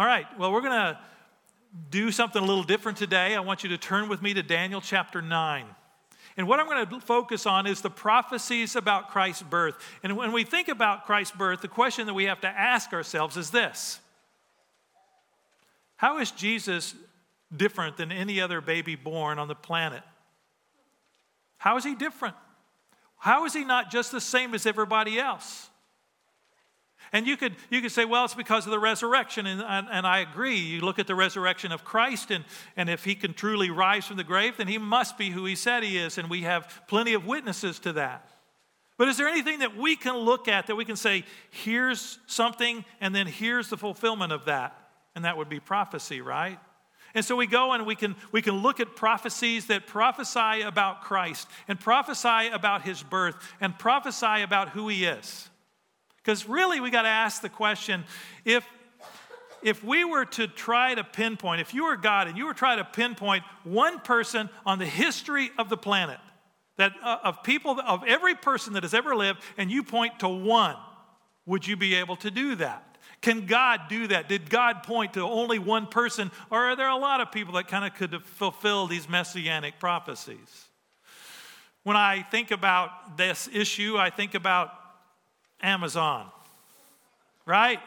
All right, well, we're going to do something a little different today. I want you to turn with me to Daniel chapter 9. And what I'm going to focus on is the prophecies about Christ's birth. And when we think about Christ's birth, the question that we have to ask ourselves is this How is Jesus different than any other baby born on the planet? How is he different? How is he not just the same as everybody else? And you could, you could say, well, it's because of the resurrection. And, and, and, I agree. You look at the resurrection of Christ, and, and if he can truly rise from the grave, then he must be who he said he is. And we have plenty of witnesses to that. But is there anything that we can look at that we can say, here's something, and then here's the fulfillment of that? And that would be prophecy, right? And so we go and we can, we can look at prophecies that prophesy about Christ and prophesy about his birth and prophesy about who he is. Because really, we got to ask the question if, if we were to try to pinpoint, if you were God and you were trying to pinpoint one person on the history of the planet, that uh, of people, of every person that has ever lived, and you point to one, would you be able to do that? Can God do that? Did God point to only one person, or are there a lot of people that kind of could fulfill these messianic prophecies? When I think about this issue, I think about Amazon, right?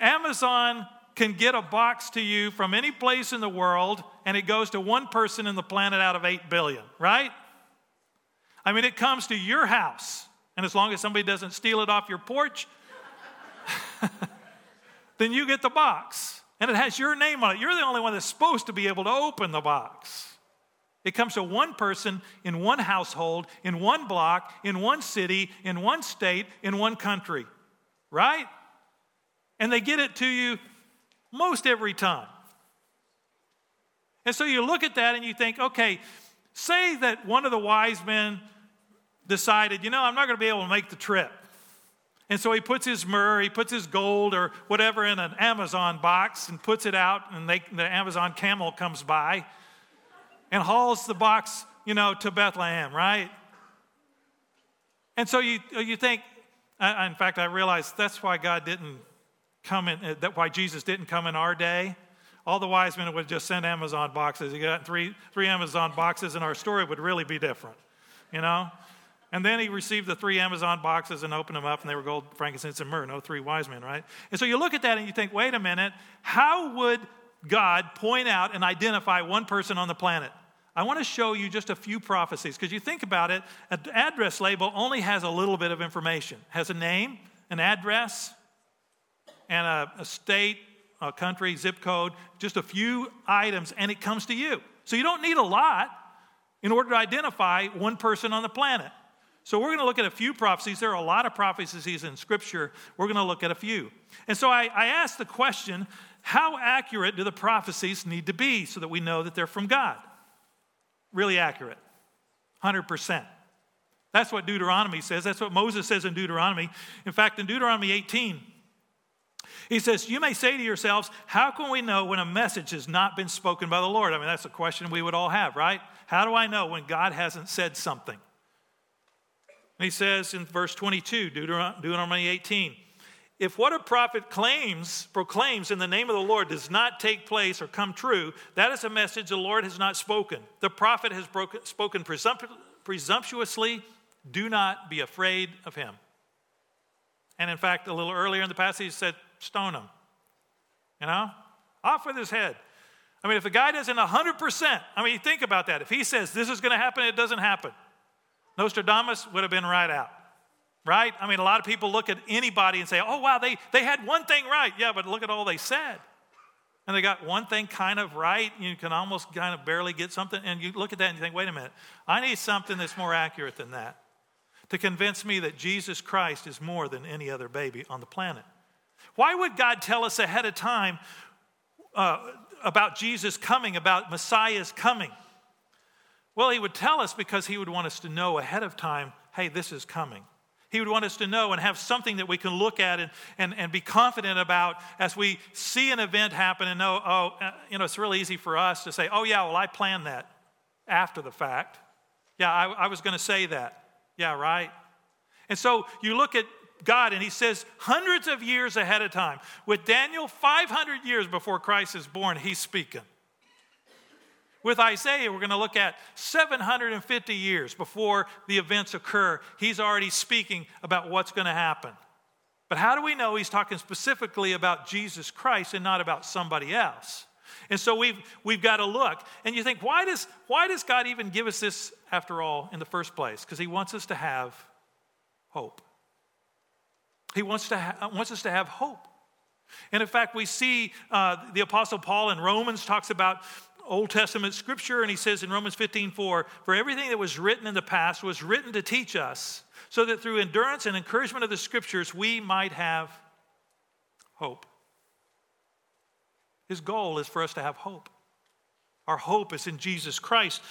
Amazon can get a box to you from any place in the world, and it goes to one person in the planet out of 8 billion, right? I mean, it comes to your house, and as long as somebody doesn't steal it off your porch, then you get the box. And it has your name on it. You're the only one that's supposed to be able to open the box. It comes to one person in one household, in one block, in one city, in one state, in one country, right? And they get it to you most every time. And so you look at that and you think, okay, say that one of the wise men decided, you know, I'm not going to be able to make the trip. And so he puts his myrrh, he puts his gold or whatever in an Amazon box and puts it out, and they, the Amazon camel comes by and hauls the box, you know, to Bethlehem, right? And so you, you think, in fact, I realized that's why God didn't come in, uh, that why Jesus didn't come in our day. All the wise men would just send Amazon boxes. You got three, three Amazon boxes, and our story would really be different, you know? And then he received the three Amazon boxes and opened them up, and they were gold, frankincense, and myrrh. No three wise men, right? And so you look at that and you think, wait a minute, how would God point out and identify one person on the planet? I want to show you just a few prophecies because you think about it, an address label only has a little bit of information. It has a name, an address, and a, a state, a country, zip code, just a few items, and it comes to you. So you don't need a lot in order to identify one person on the planet. So we're going to look at a few prophecies. There are a lot of prophecies in Scripture. We're going to look at a few. And so I, I asked the question how accurate do the prophecies need to be so that we know that they're from God? Really accurate 100%. That's what Deuteronomy says. That's what Moses says in Deuteronomy. In fact, in Deuteronomy 18, he says, You may say to yourselves, How can we know when a message has not been spoken by the Lord? I mean, that's a question we would all have, right? How do I know when God hasn't said something? And he says in verse 22, Deuteronomy 18, if what a prophet claims, proclaims in the name of the Lord does not take place or come true, that is a message the Lord has not spoken. The prophet has broken, spoken presumptuously. Do not be afraid of him. And in fact, a little earlier in the passage, he said, Stone him. You know? Off with his head. I mean, if a guy doesn't 100%, I mean, think about that. If he says this is going to happen, it doesn't happen. Nostradamus would have been right out right? I mean, a lot of people look at anybody and say, oh, wow, they, they had one thing right. Yeah, but look at all they said. And they got one thing kind of right. You can almost kind of barely get something. And you look at that and you think, wait a minute, I need something that's more accurate than that to convince me that Jesus Christ is more than any other baby on the planet. Why would God tell us ahead of time uh, about Jesus coming, about Messiah's coming? Well, He would tell us because He would want us to know ahead of time hey, this is coming. He would want us to know and have something that we can look at and, and, and be confident about as we see an event happen and know, oh, uh, you know, it's really easy for us to say, oh, yeah, well, I planned that after the fact. Yeah, I, I was going to say that. Yeah, right? And so you look at God, and he says hundreds of years ahead of time. With Daniel, 500 years before Christ is born, he's speaking. With Isaiah, we're going to look at 750 years before the events occur. He's already speaking about what's going to happen. But how do we know he's talking specifically about Jesus Christ and not about somebody else? And so we've, we've got to look. And you think, why does, why does God even give us this after all in the first place? Because he wants us to have hope. He wants, to ha- wants us to have hope. And in fact, we see uh, the Apostle Paul in Romans talks about Old Testament scripture, and he says in Romans 15 4, For everything that was written in the past was written to teach us, so that through endurance and encouragement of the scriptures we might have hope. His goal is for us to have hope. Our hope is in Jesus Christ.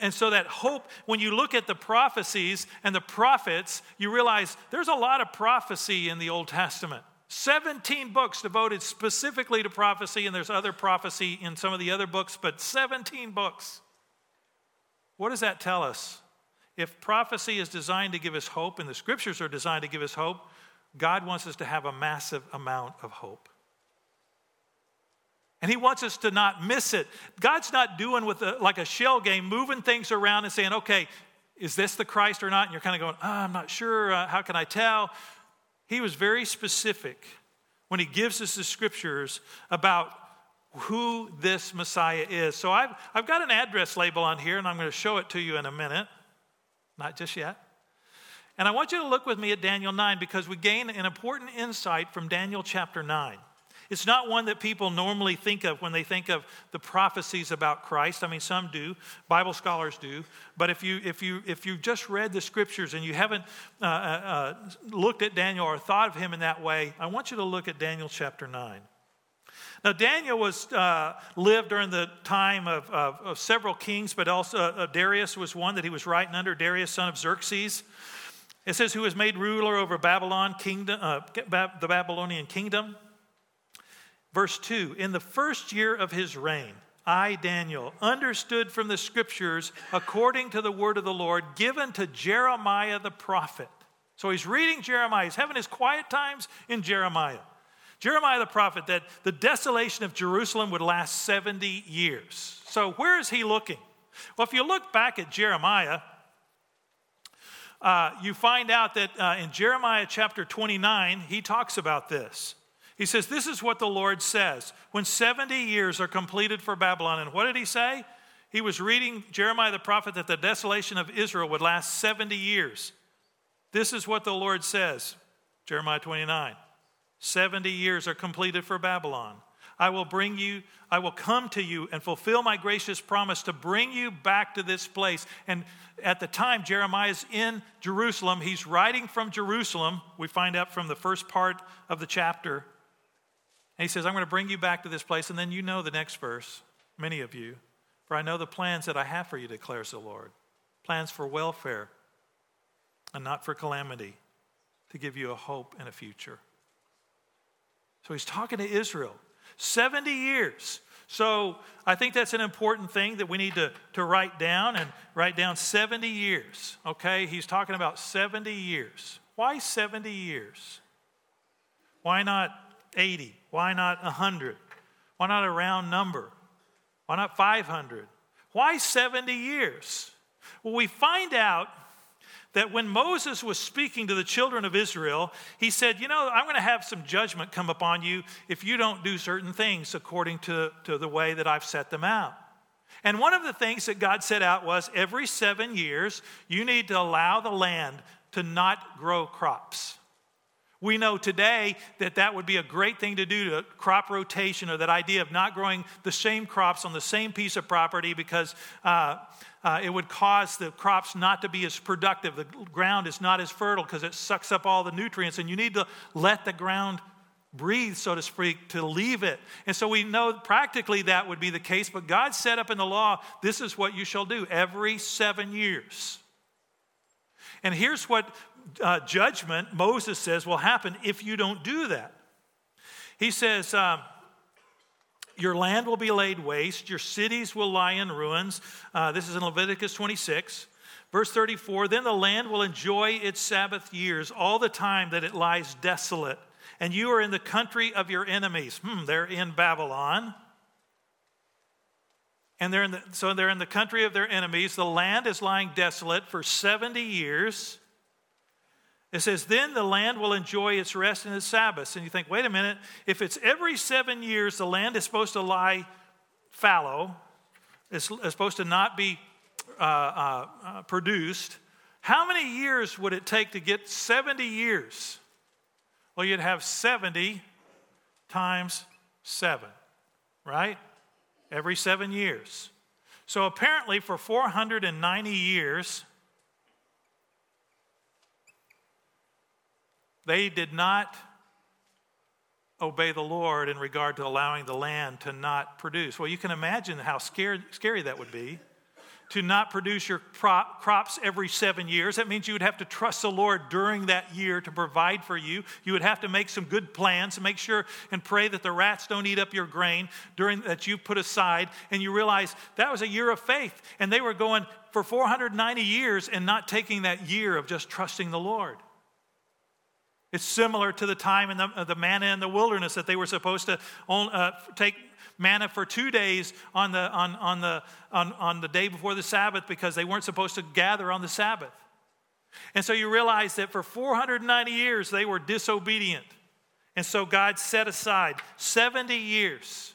And so, that hope, when you look at the prophecies and the prophets, you realize there's a lot of prophecy in the Old Testament. 17 books devoted specifically to prophecy, and there's other prophecy in some of the other books, but 17 books. What does that tell us? If prophecy is designed to give us hope and the scriptures are designed to give us hope, God wants us to have a massive amount of hope. And he wants us to not miss it. God's not doing with a, like a shell game, moving things around and saying, okay, is this the Christ or not? And you're kind of going, oh, I'm not sure. Uh, how can I tell? He was very specific when he gives us the scriptures about who this Messiah is. So I've, I've got an address label on here, and I'm going to show it to you in a minute. Not just yet. And I want you to look with me at Daniel 9 because we gain an important insight from Daniel chapter 9. It's not one that people normally think of when they think of the prophecies about Christ. I mean, some do, Bible scholars do. But if you if you if you've just read the scriptures and you haven't uh, uh, uh, looked at Daniel or thought of him in that way, I want you to look at Daniel chapter nine. Now, Daniel was uh, lived during the time of, of, of several kings, but also uh, Darius was one that he was writing under. Darius, son of Xerxes. It says, who was made ruler over Babylon kingdom, uh, the Babylonian kingdom. Verse 2 In the first year of his reign, I, Daniel, understood from the scriptures according to the word of the Lord given to Jeremiah the prophet. So he's reading Jeremiah. He's having his quiet times in Jeremiah. Jeremiah the prophet, that the desolation of Jerusalem would last 70 years. So where is he looking? Well, if you look back at Jeremiah, uh, you find out that uh, in Jeremiah chapter 29, he talks about this. He says, This is what the Lord says. When 70 years are completed for Babylon, and what did he say? He was reading Jeremiah the prophet that the desolation of Israel would last 70 years. This is what the Lord says, Jeremiah 29. 70 years are completed for Babylon. I will bring you, I will come to you and fulfill my gracious promise to bring you back to this place. And at the time, Jeremiah is in Jerusalem. He's writing from Jerusalem. We find out from the first part of the chapter. And he says, I'm going to bring you back to this place. And then you know the next verse, many of you. For I know the plans that I have for you, declares the Lord plans for welfare and not for calamity, to give you a hope and a future. So he's talking to Israel. 70 years. So I think that's an important thing that we need to, to write down and write down 70 years. Okay? He's talking about 70 years. Why 70 years? Why not 80? Why not 100? Why not a round number? Why not 500? Why 70 years? Well, we find out that when Moses was speaking to the children of Israel, he said, You know, I'm going to have some judgment come upon you if you don't do certain things according to, to the way that I've set them out. And one of the things that God set out was every seven years, you need to allow the land to not grow crops. We know today that that would be a great thing to do to crop rotation or that idea of not growing the same crops on the same piece of property because uh, uh, it would cause the crops not to be as productive. The ground is not as fertile because it sucks up all the nutrients, and you need to let the ground breathe, so to speak, to leave it. And so we know practically that would be the case, but God set up in the law this is what you shall do every seven years. And here's what uh, judgment, Moses says, will happen if you don't do that. He says, um, Your land will be laid waste, your cities will lie in ruins. Uh, this is in Leviticus 26. Verse 34 Then the land will enjoy its Sabbath years all the time that it lies desolate, and you are in the country of your enemies. Hmm, they're in Babylon. And they're in the, so they're in the country of their enemies. The land is lying desolate for 70 years. It says, Then the land will enjoy its rest and its Sabbaths. And you think, wait a minute, if it's every seven years the land is supposed to lie fallow, it's, it's supposed to not be uh, uh, uh, produced, how many years would it take to get 70 years? Well, you'd have 70 times 7, right? Every seven years. So apparently, for 490 years, they did not obey the Lord in regard to allowing the land to not produce. Well, you can imagine how scared, scary that would be to not produce your crops every seven years. That means you would have to trust the Lord during that year to provide for you. You would have to make some good plans make sure and pray that the rats don't eat up your grain during that you put aside. And you realize that was a year of faith. And they were going for 490 years and not taking that year of just trusting the Lord. It's similar to the time in the, the manna in the wilderness that they were supposed to uh, take manna for two days on the, on, on, the, on, on the day before the Sabbath because they weren't supposed to gather on the Sabbath. And so you realize that for 490 years they were disobedient. And so God set aside 70 years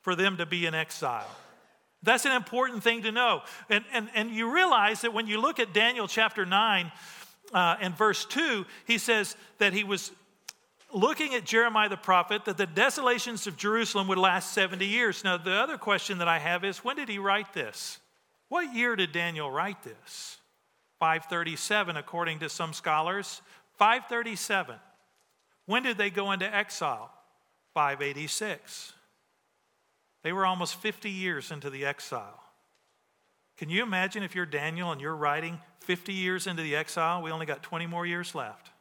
for them to be in exile. That's an important thing to know. And, and, and you realize that when you look at Daniel chapter 9 uh, and verse 2, he says that he was looking at Jeremiah the prophet that the desolations of Jerusalem would last 70 years. Now, the other question that I have is when did he write this? What year did Daniel write this? 537, according to some scholars. 537. When did they go into exile? 586. They were almost 50 years into the exile. Can you imagine if you're Daniel and you're writing 50 years into the exile? We only got 20 more years left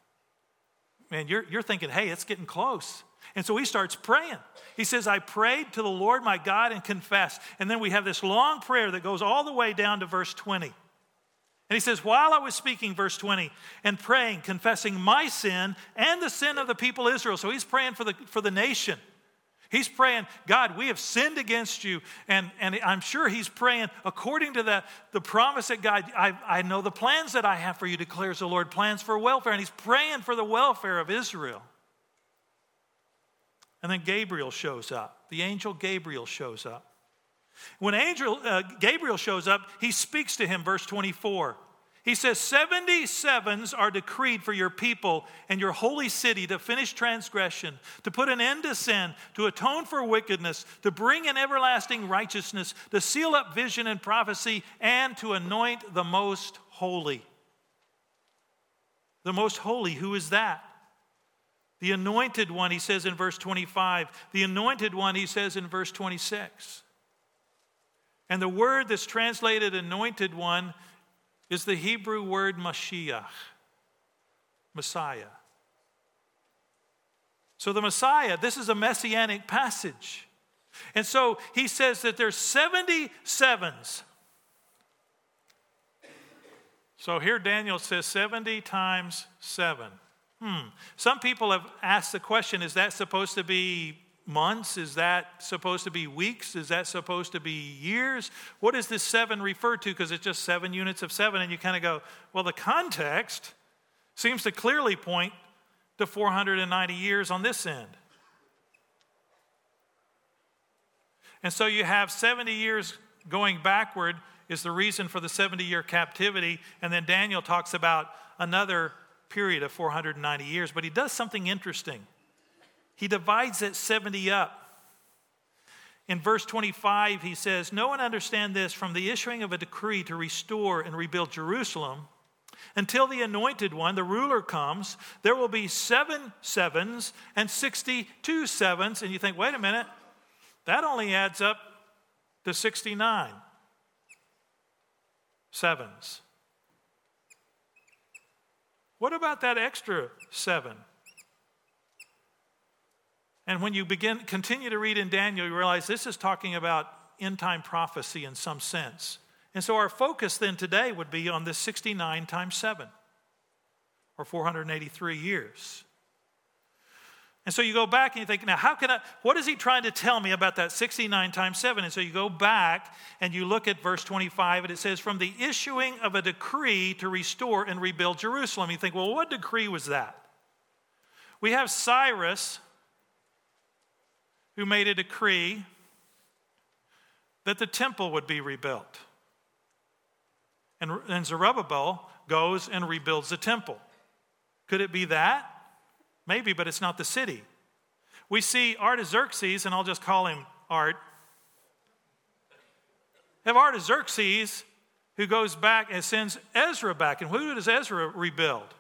man, you're, you're thinking, hey, it's getting close. And so he starts praying. He says, I prayed to the Lord my God and confessed. And then we have this long prayer that goes all the way down to verse 20. And he says, While I was speaking, verse 20, and praying, confessing my sin and the sin of the people Israel. So he's praying for the, for the nation. He's praying, God, we have sinned against you. And, and I'm sure he's praying according to the, the promise that God, I, I know the plans that I have for you, declares the Lord, plans for welfare. And he's praying for the welfare of Israel. And then Gabriel shows up. The angel Gabriel shows up. When angel uh, Gabriel shows up, he speaks to him, verse 24. He says, 77s are decreed for your people and your holy city to finish transgression, to put an end to sin, to atone for wickedness, to bring in everlasting righteousness, to seal up vision and prophecy, and to anoint the most holy. The most holy, who is that? The anointed one, he says in verse 25. The anointed one, he says in verse 26. And the word that's translated anointed one is the Hebrew word Mashiach, Messiah. So the Messiah, this is a messianic passage. And so he says that there's 77s. So here Daniel says 70 times 7. Hmm. Some people have asked the question is that supposed to be months? Is that supposed to be weeks? Is that supposed to be years? What does this seven refer to? Because it's just seven units of seven, and you kind of go, well, the context seems to clearly point to 490 years on this end. And so you have 70 years going backward is the reason for the 70 year captivity. And then Daniel talks about another period of 490 years. But he does something interesting. He divides that 70 up. In verse 25, he says, No one understand this from the issuing of a decree to restore and rebuild Jerusalem. Until the anointed one, the ruler, comes, there will be seven sevens and 62 sevens. And you think, wait a minute, that only adds up to 69 sevens. What about that extra seven? And when you begin continue to read in Daniel, you realize this is talking about end time prophecy in some sense. And so our focus then today would be on this 69 times 7, or 483 years. And so you go back and you think, now, how can I, what is he trying to tell me about that 69 times 7? And so you go back and you look at verse 25, and it says, from the issuing of a decree to restore and rebuild Jerusalem. You think, well, what decree was that? We have Cyrus, who made a decree that the temple would be rebuilt. And, and Zerubbabel goes and rebuilds the temple. Could it be that? Maybe, but it's not the city. We see Artaxerxes, and I'll just call him Art. Have Artaxerxes who goes back and sends Ezra back. And who does Ezra rebuild?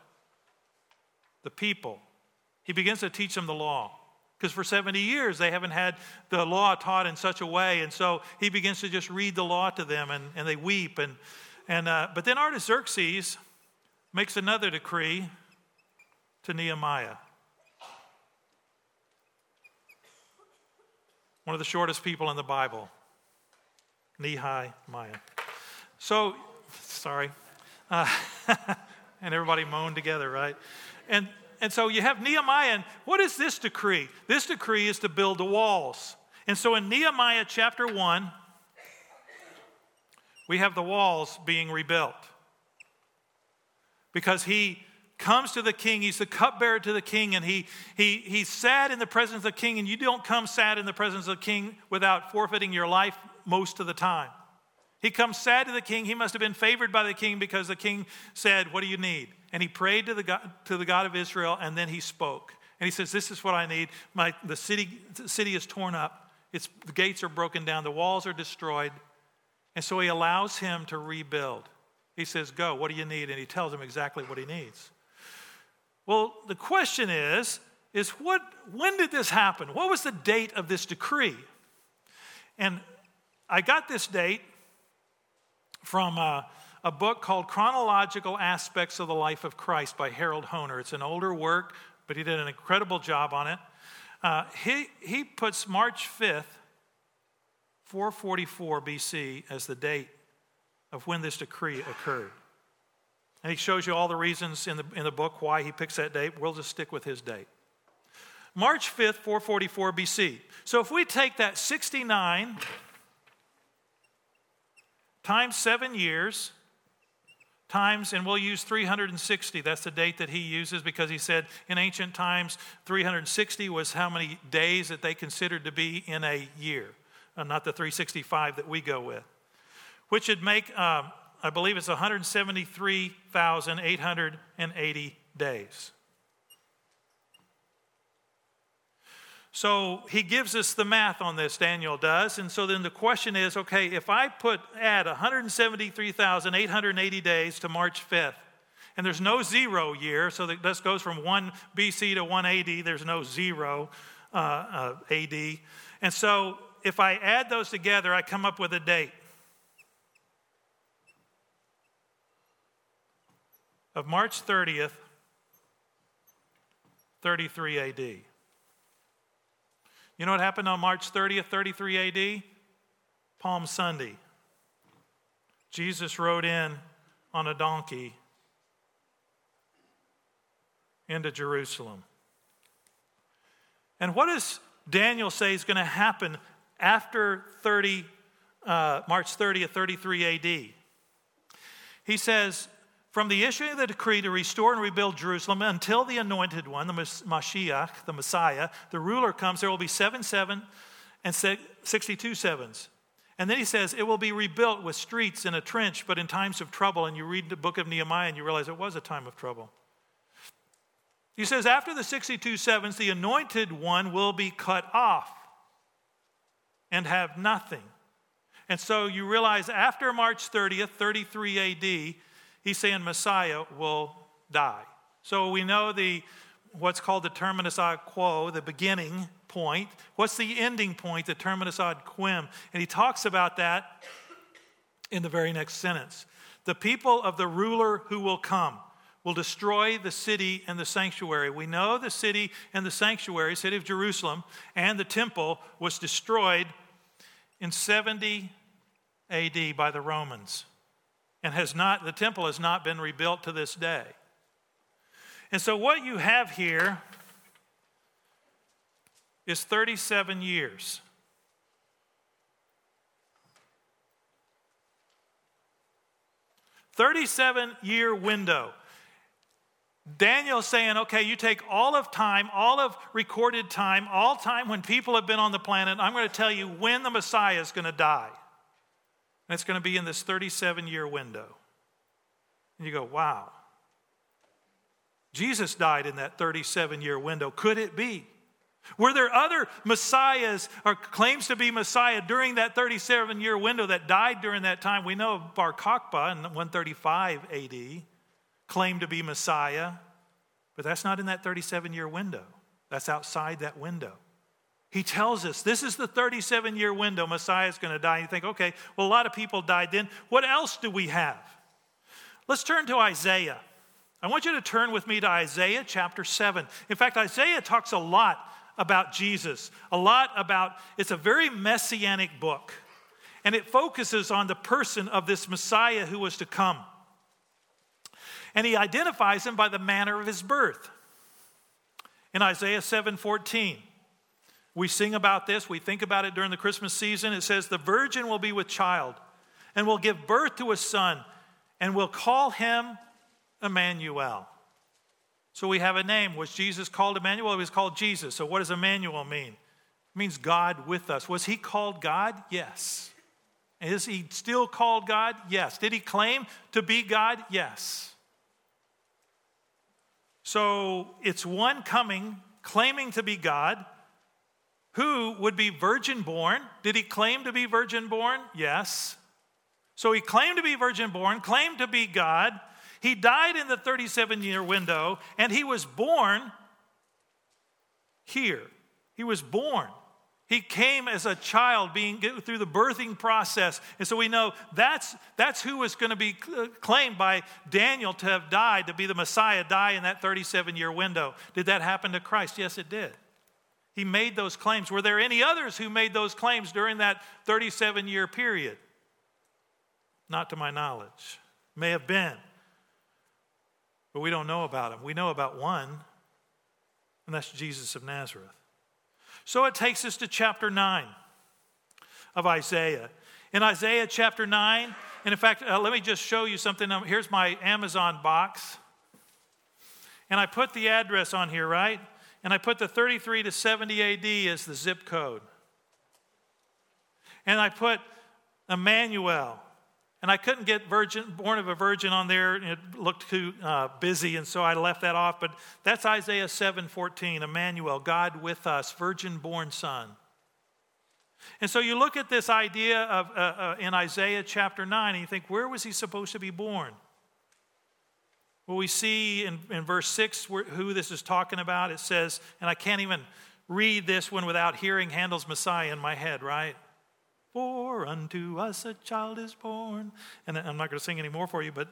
The people. He begins to teach them the law. Because for 70 years they haven't had the law taught in such a way. And so he begins to just read the law to them and, and they weep. And, and, uh, but then Artaxerxes makes another decree to Nehemiah. one of the shortest people in the Bible, Nehemiah. So, sorry. Uh, and everybody moaned together, right? And, and so you have Nehemiah, and what is this decree? This decree is to build the walls. And so in Nehemiah chapter 1, we have the walls being rebuilt because he comes to the king. He's the cupbearer to the king, and he, he, he's sad in the presence of the king. And you don't come sad in the presence of the king without forfeiting your life most of the time. He comes sad to the king. He must have been favored by the king because the king said, What do you need? And he prayed to the God, to the God of Israel, and then he spoke. And he says, This is what I need. My, the, city, the city is torn up, it's, the gates are broken down, the walls are destroyed. And so he allows him to rebuild. He says, Go, what do you need? And he tells him exactly what he needs. Well, the question is, is what, when did this happen? What was the date of this decree? And I got this date from a, a book called Chronological Aspects of the Life of Christ by Harold Hoehner. It's an older work, but he did an incredible job on it. Uh, he, he puts March 5th, 444 BC, as the date of when this decree occurred. And he shows you all the reasons in the, in the book why he picks that date. We'll just stick with his date. March 5th, 444 BC. So if we take that 69 times seven years, times, and we'll use 360. That's the date that he uses because he said in ancient times, 360 was how many days that they considered to be in a year, not the 365 that we go with, which would make um, I believe it's 173,880 days. So he gives us the math on this, Daniel does. And so then the question is okay, if I put add 173,880 days to March 5th, and there's no zero year, so this goes from 1 BC to 1 AD, there's no zero uh, uh, AD. And so if I add those together, I come up with a date. of March 30th, 33 AD. You know what happened on March 30th, 33 AD? Palm Sunday. Jesus rode in on a donkey into Jerusalem. And what does Daniel say is going to happen after 30, uh, March 30th, 33 AD? He says, from the issuing of the decree to restore and rebuild Jerusalem until the anointed one, the Mashiach, the Messiah, the ruler comes, there will be seven, seven, and 62 sevens. And then he says, it will be rebuilt with streets in a trench, but in times of trouble. And you read the book of Nehemiah and you realize it was a time of trouble. He says, after the 62 sevens, the anointed one will be cut off and have nothing. And so you realize after March 30th, 33 AD, he's saying Messiah will die. So we know the what's called the terminus ad quo, the beginning point. What's the ending point, the terminus ad quem? And he talks about that in the very next sentence. The people of the ruler who will come will destroy the city and the sanctuary. We know the city and the sanctuary, city of Jerusalem, and the temple was destroyed in 70 AD by the Romans. And has not, the temple has not been rebuilt to this day. And so what you have here is 37 years. Thirty-seven year window. Daniel's saying, okay, you take all of time, all of recorded time, all time when people have been on the planet, I'm going to tell you when the Messiah is going to die. And it's going to be in this 37 year window. And you go, wow. Jesus died in that 37 year window. Could it be? Were there other messiahs or claims to be messiah during that 37 year window that died during that time? We know of Bar Kokhba in 135 AD claimed to be messiah, but that's not in that 37 year window. That's outside that window. He tells us this is the 37 year window Messiah is going to die. You think, okay, well, a lot of people died then. What else do we have? Let's turn to Isaiah. I want you to turn with me to Isaiah chapter 7. In fact, Isaiah talks a lot about Jesus, a lot about, it's a very messianic book. And it focuses on the person of this Messiah who was to come. And he identifies him by the manner of his birth. In Isaiah 7 14, we sing about this, we think about it during the Christmas season. It says, The virgin will be with child and will give birth to a son and will call him Emmanuel. So we have a name. Was Jesus called Emmanuel? He was called Jesus. So what does Emmanuel mean? It means God with us. Was he called God? Yes. Is he still called God? Yes. Did he claim to be God? Yes. So it's one coming, claiming to be God who would be virgin born. Did he claim to be virgin born? Yes. So he claimed to be virgin born, claimed to be God. He died in the 37 year window, and he was born here. He was born. He came as a child, being through the birthing process. And so we know that's, that's who was going to be uh, claimed by Daniel to have died, to be the Messiah, die in that 37 year window. Did that happen to Christ? Yes, it did. He made those claims. Were there any others who made those claims during that 37 year period? Not to my knowledge. May have been. But we don't know about him. We know about one, and that's Jesus of Nazareth. So it takes us to chapter 9 of Isaiah. In Isaiah chapter 9, and in fact, uh, let me just show you something. Here's my Amazon box. And I put the address on here, right? And I put the 33 to 70 AD as the zip code. And I put Emmanuel. And I couldn't get virgin, born of a virgin on there. It looked too uh, busy, and so I left that off. But that's Isaiah 7:14, Emmanuel, God with us, virgin-born son. And so you look at this idea of uh, uh, in Isaiah chapter 9, and you think, where was he supposed to be born? Well, we see in, in verse 6 who this is talking about. It says, and I can't even read this one without hearing Handel's Messiah in my head, right? For unto us a child is born. And I'm not going to sing any more for you, but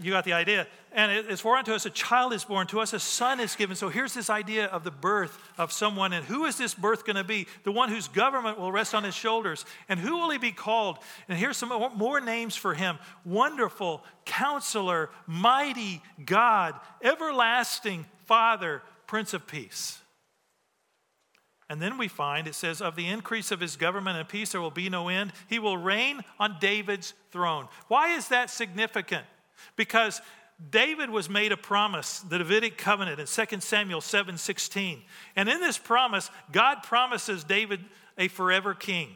you got the idea. And it's for unto us a child is born, to us a son is given. So here's this idea of the birth of someone. And who is this birth going to be? The one whose government will rest on his shoulders. And who will he be called? And here's some more names for him Wonderful, Counselor, Mighty God, Everlasting Father, Prince of Peace. And then we find it says, Of the increase of his government and peace there will be no end. He will reign on David's throne. Why is that significant? Because David was made a promise, the Davidic covenant in 2 Samuel 7 16. And in this promise, God promises David a forever king,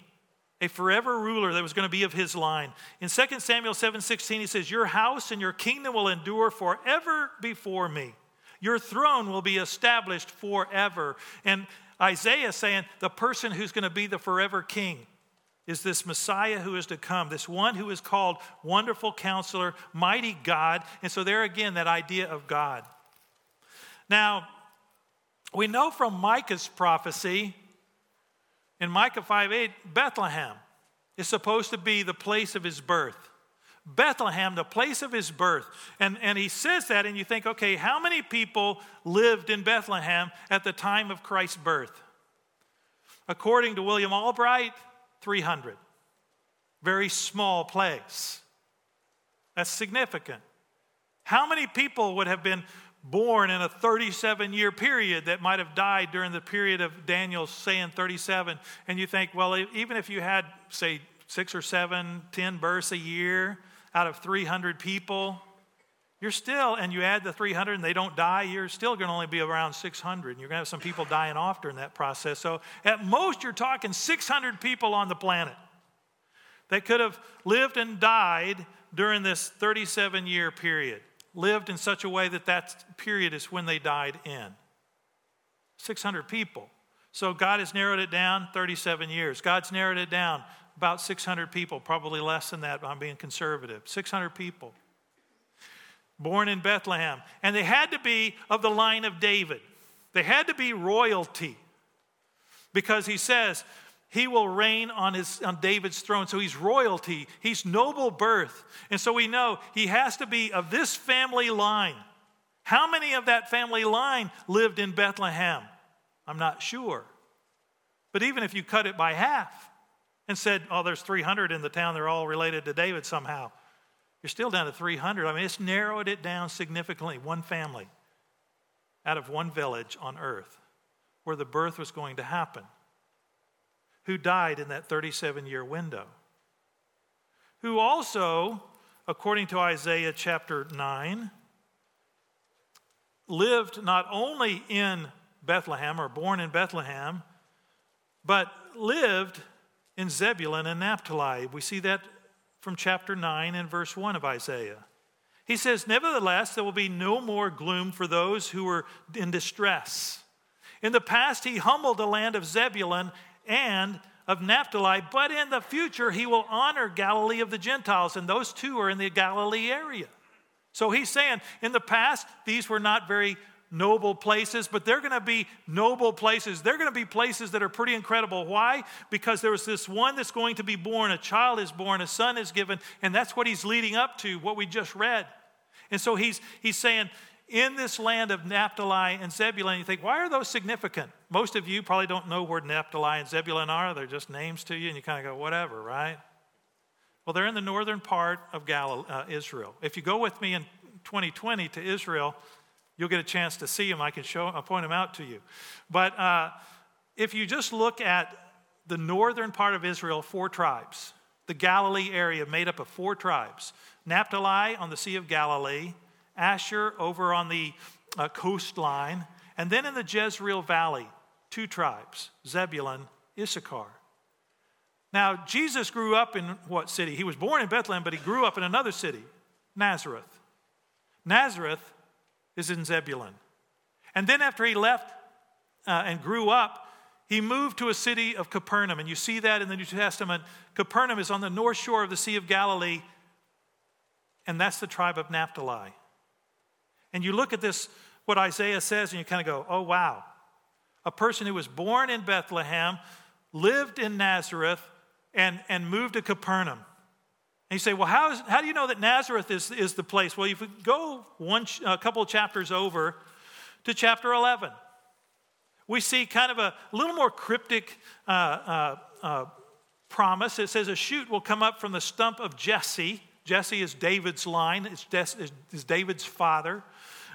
a forever ruler that was going to be of his line. In 2 Samuel 7 16, he says, Your house and your kingdom will endure forever before me. Your throne will be established forever. And Isaiah saying, The person who's going to be the forever king is this Messiah who is to come, this one who is called Wonderful Counselor, Mighty God. And so, there again, that idea of God. Now, we know from Micah's prophecy in Micah 5 8, Bethlehem is supposed to be the place of his birth. Bethlehem, the place of his birth. And, and he says that, and you think, okay, how many people lived in Bethlehem at the time of Christ's birth? According to William Albright, 300. very small place. That's significant. How many people would have been born in a 37 year period that might have died during the period of Daniel saying 37? And you think, well, even if you had, say, six or seven, ten births a year out of 300 people, you're still, and you add the 300 and they don't die, you're still going to only be around 600. And you're going to have some people dying off during that process. So at most, you're talking 600 people on the planet that could have lived and died during this 37 year period, lived in such a way that that period is when they died in. 600 people. So God has narrowed it down 37 years. God's narrowed it down about 600 people, probably less than that, I'm being conservative. 600 people born in Bethlehem. And they had to be of the line of David, they had to be royalty because he says, he will reign on, his, on David's throne. So he's royalty, he's noble birth. And so we know he has to be of this family line. How many of that family line lived in Bethlehem? I'm not sure. But even if you cut it by half and said, oh, there's 300 in the town, they're all related to David somehow, you're still down to 300. I mean, it's narrowed it down significantly. One family out of one village on earth where the birth was going to happen, who died in that 37 year window, who also, according to Isaiah chapter 9, lived not only in Bethlehem or born in Bethlehem, but lived in Zebulun and Naphtali. We see that from chapter 9 and verse 1 of Isaiah. He says, Nevertheless, there will be no more gloom for those who are in distress. In the past, he humbled the land of Zebulun and of Naphtali, but in the future, he will honor Galilee of the Gentiles, and those two are in the Galilee area. So he's saying, in the past, these were not very noble places, but they're going to be noble places. They're going to be places that are pretty incredible. Why? Because there was this one that's going to be born, a child is born, a son is given, and that's what he's leading up to, what we just read. And so he's, he's saying, in this land of Naphtali and Zebulun, you think, why are those significant? Most of you probably don't know where Naphtali and Zebulun are. They're just names to you, and you kind of go, whatever, right? Well, they're in the northern part of Galilee, uh, Israel. If you go with me in 2020 to Israel, You'll get a chance to see them. I can show, I'll point them out to you. But uh, if you just look at the northern part of Israel, four tribes. The Galilee area made up of four tribes Naphtali on the Sea of Galilee, Asher over on the uh, coastline, and then in the Jezreel Valley, two tribes Zebulun, Issachar. Now, Jesus grew up in what city? He was born in Bethlehem, but he grew up in another city, Nazareth. Nazareth is in Zebulun. And then after he left uh, and grew up, he moved to a city of Capernaum. And you see that in the New Testament. Capernaum is on the north shore of the Sea of Galilee, and that's the tribe of Naphtali. And you look at this, what Isaiah says, and you kind of go, oh, wow. A person who was born in Bethlehem, lived in Nazareth, and, and moved to Capernaum. And you say, well, how, is, how do you know that Nazareth is, is the place? Well, if you go one, a couple of chapters over to chapter 11, we see kind of a little more cryptic uh, uh, uh, promise. It says, A shoot will come up from the stump of Jesse. Jesse is David's line, it's, it's David's father.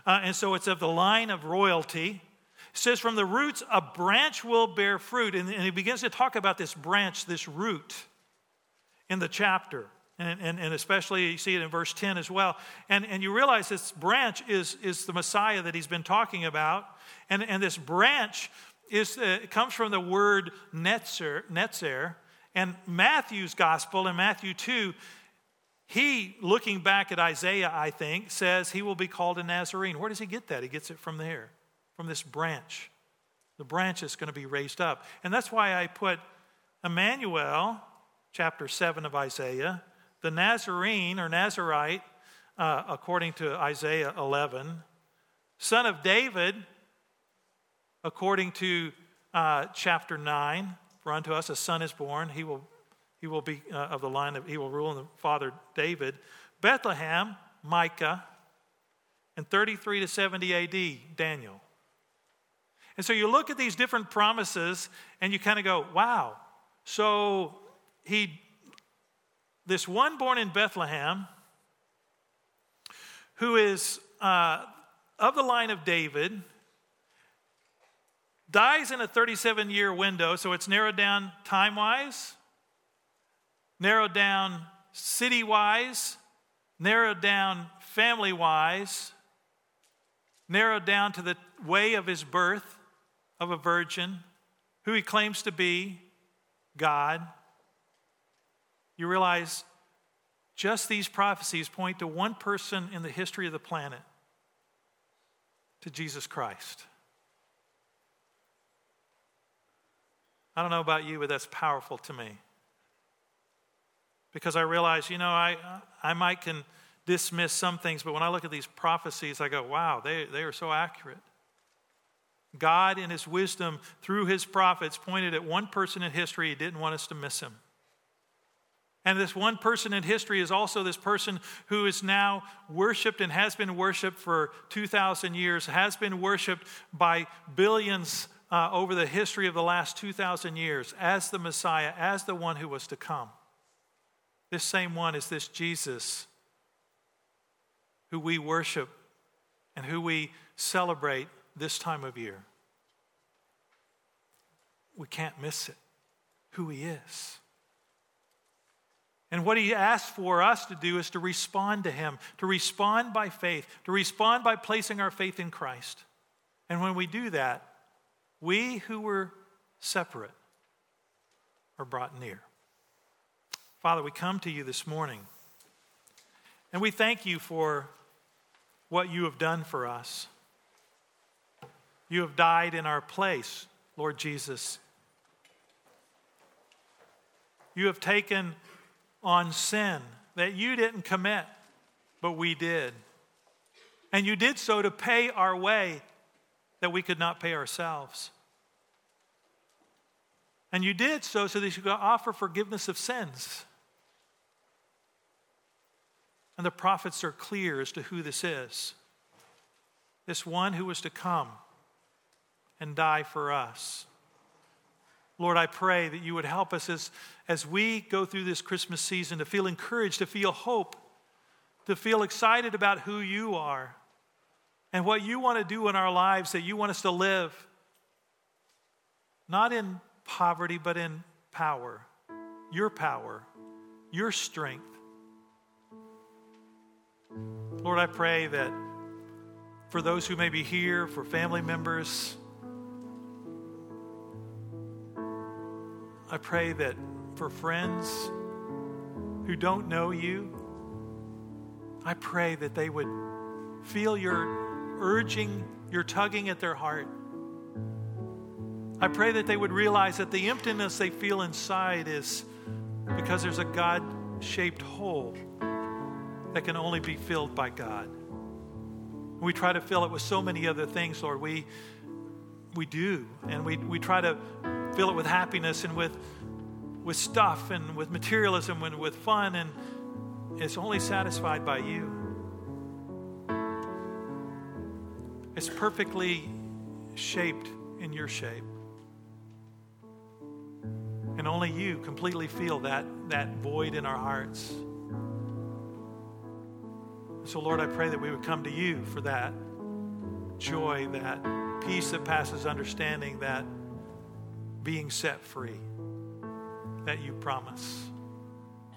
Uh, and so it's of the line of royalty. It says, From the roots, a branch will bear fruit. And, and he begins to talk about this branch, this root, in the chapter and, and, and, especially you see it in verse 10 as well. And, and you realize this branch is, is the Messiah that he's been talking about. And, and this branch is, uh, comes from the word netzer, netzer. And Matthew's gospel in Matthew 2, he, looking back at Isaiah, I think, says he will be called a Nazarene. Where does he get that? He gets it from there, from this branch. The branch is going to be raised up. And that's why I put Emmanuel, chapter 7 of Isaiah, the Nazarene or Nazarite, uh, according to Isaiah 11, son of David, according to uh, chapter 9, for unto us a son is born, he will, he will be uh, of the line of, he will rule in the father David. Bethlehem, Micah, and 33 to 70 AD, Daniel. And so you look at these different promises and you kind of go, wow. So he this one born in Bethlehem who is uh, of the line of David, dies in a 37 year window, so it's narrowed down time wise, narrowed down city wise, narrowed down family wise, narrowed down to the way of his birth of a virgin, who he claims to be God. You realize just these prophecies point to one person in the history of the planet, to Jesus Christ. I don't know about you, but that's powerful to me. Because I realize, you know, I, I might can dismiss some things, but when I look at these prophecies, I go, wow, they, they are so accurate. God, in His wisdom, through His prophets, pointed at one person in history. He didn't want us to miss him. And this one person in history is also this person who is now worshiped and has been worshiped for 2,000 years, has been worshiped by billions uh, over the history of the last 2,000 years as the Messiah, as the one who was to come. This same one is this Jesus who we worship and who we celebrate this time of year. We can't miss it, who he is. And what he asks for us to do is to respond to him, to respond by faith, to respond by placing our faith in Christ. And when we do that, we who were separate are brought near. Father, we come to you this morning and we thank you for what you have done for us. You have died in our place, Lord Jesus. You have taken on sin that you didn't commit, but we did. And you did so to pay our way that we could not pay ourselves. And you did so so that you could offer forgiveness of sins. And the prophets are clear as to who this is this one who was to come and die for us. Lord, I pray that you would help us as, as we go through this Christmas season to feel encouraged, to feel hope, to feel excited about who you are and what you want to do in our lives, that you want us to live, not in poverty, but in power, your power, your strength. Lord, I pray that for those who may be here, for family members, I pray that for friends who don't know you, I pray that they would feel your urging, your tugging at their heart. I pray that they would realize that the emptiness they feel inside is because there's a God shaped hole that can only be filled by God. We try to fill it with so many other things, Lord. We, we do. And we, we try to fill it with happiness and with, with stuff and with materialism and with fun, and it's only satisfied by you. It's perfectly shaped in your shape. And only you completely feel that, that void in our hearts. So, Lord, I pray that we would come to you for that joy, that peace that passes understanding, that being set free that you promise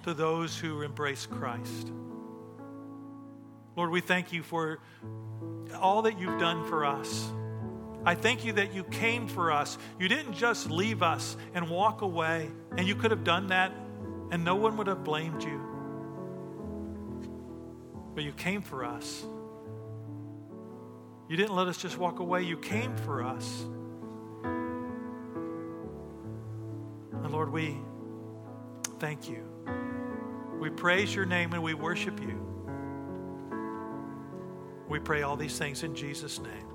to those who embrace Christ. Lord, we thank you for all that you've done for us. I thank you that you came for us. You didn't just leave us and walk away, and you could have done that, and no one would have blamed you. But you came for us. You didn't let us just walk away, you came for us. And Lord, we thank you. We praise your name and we worship you. We pray all these things in Jesus' name.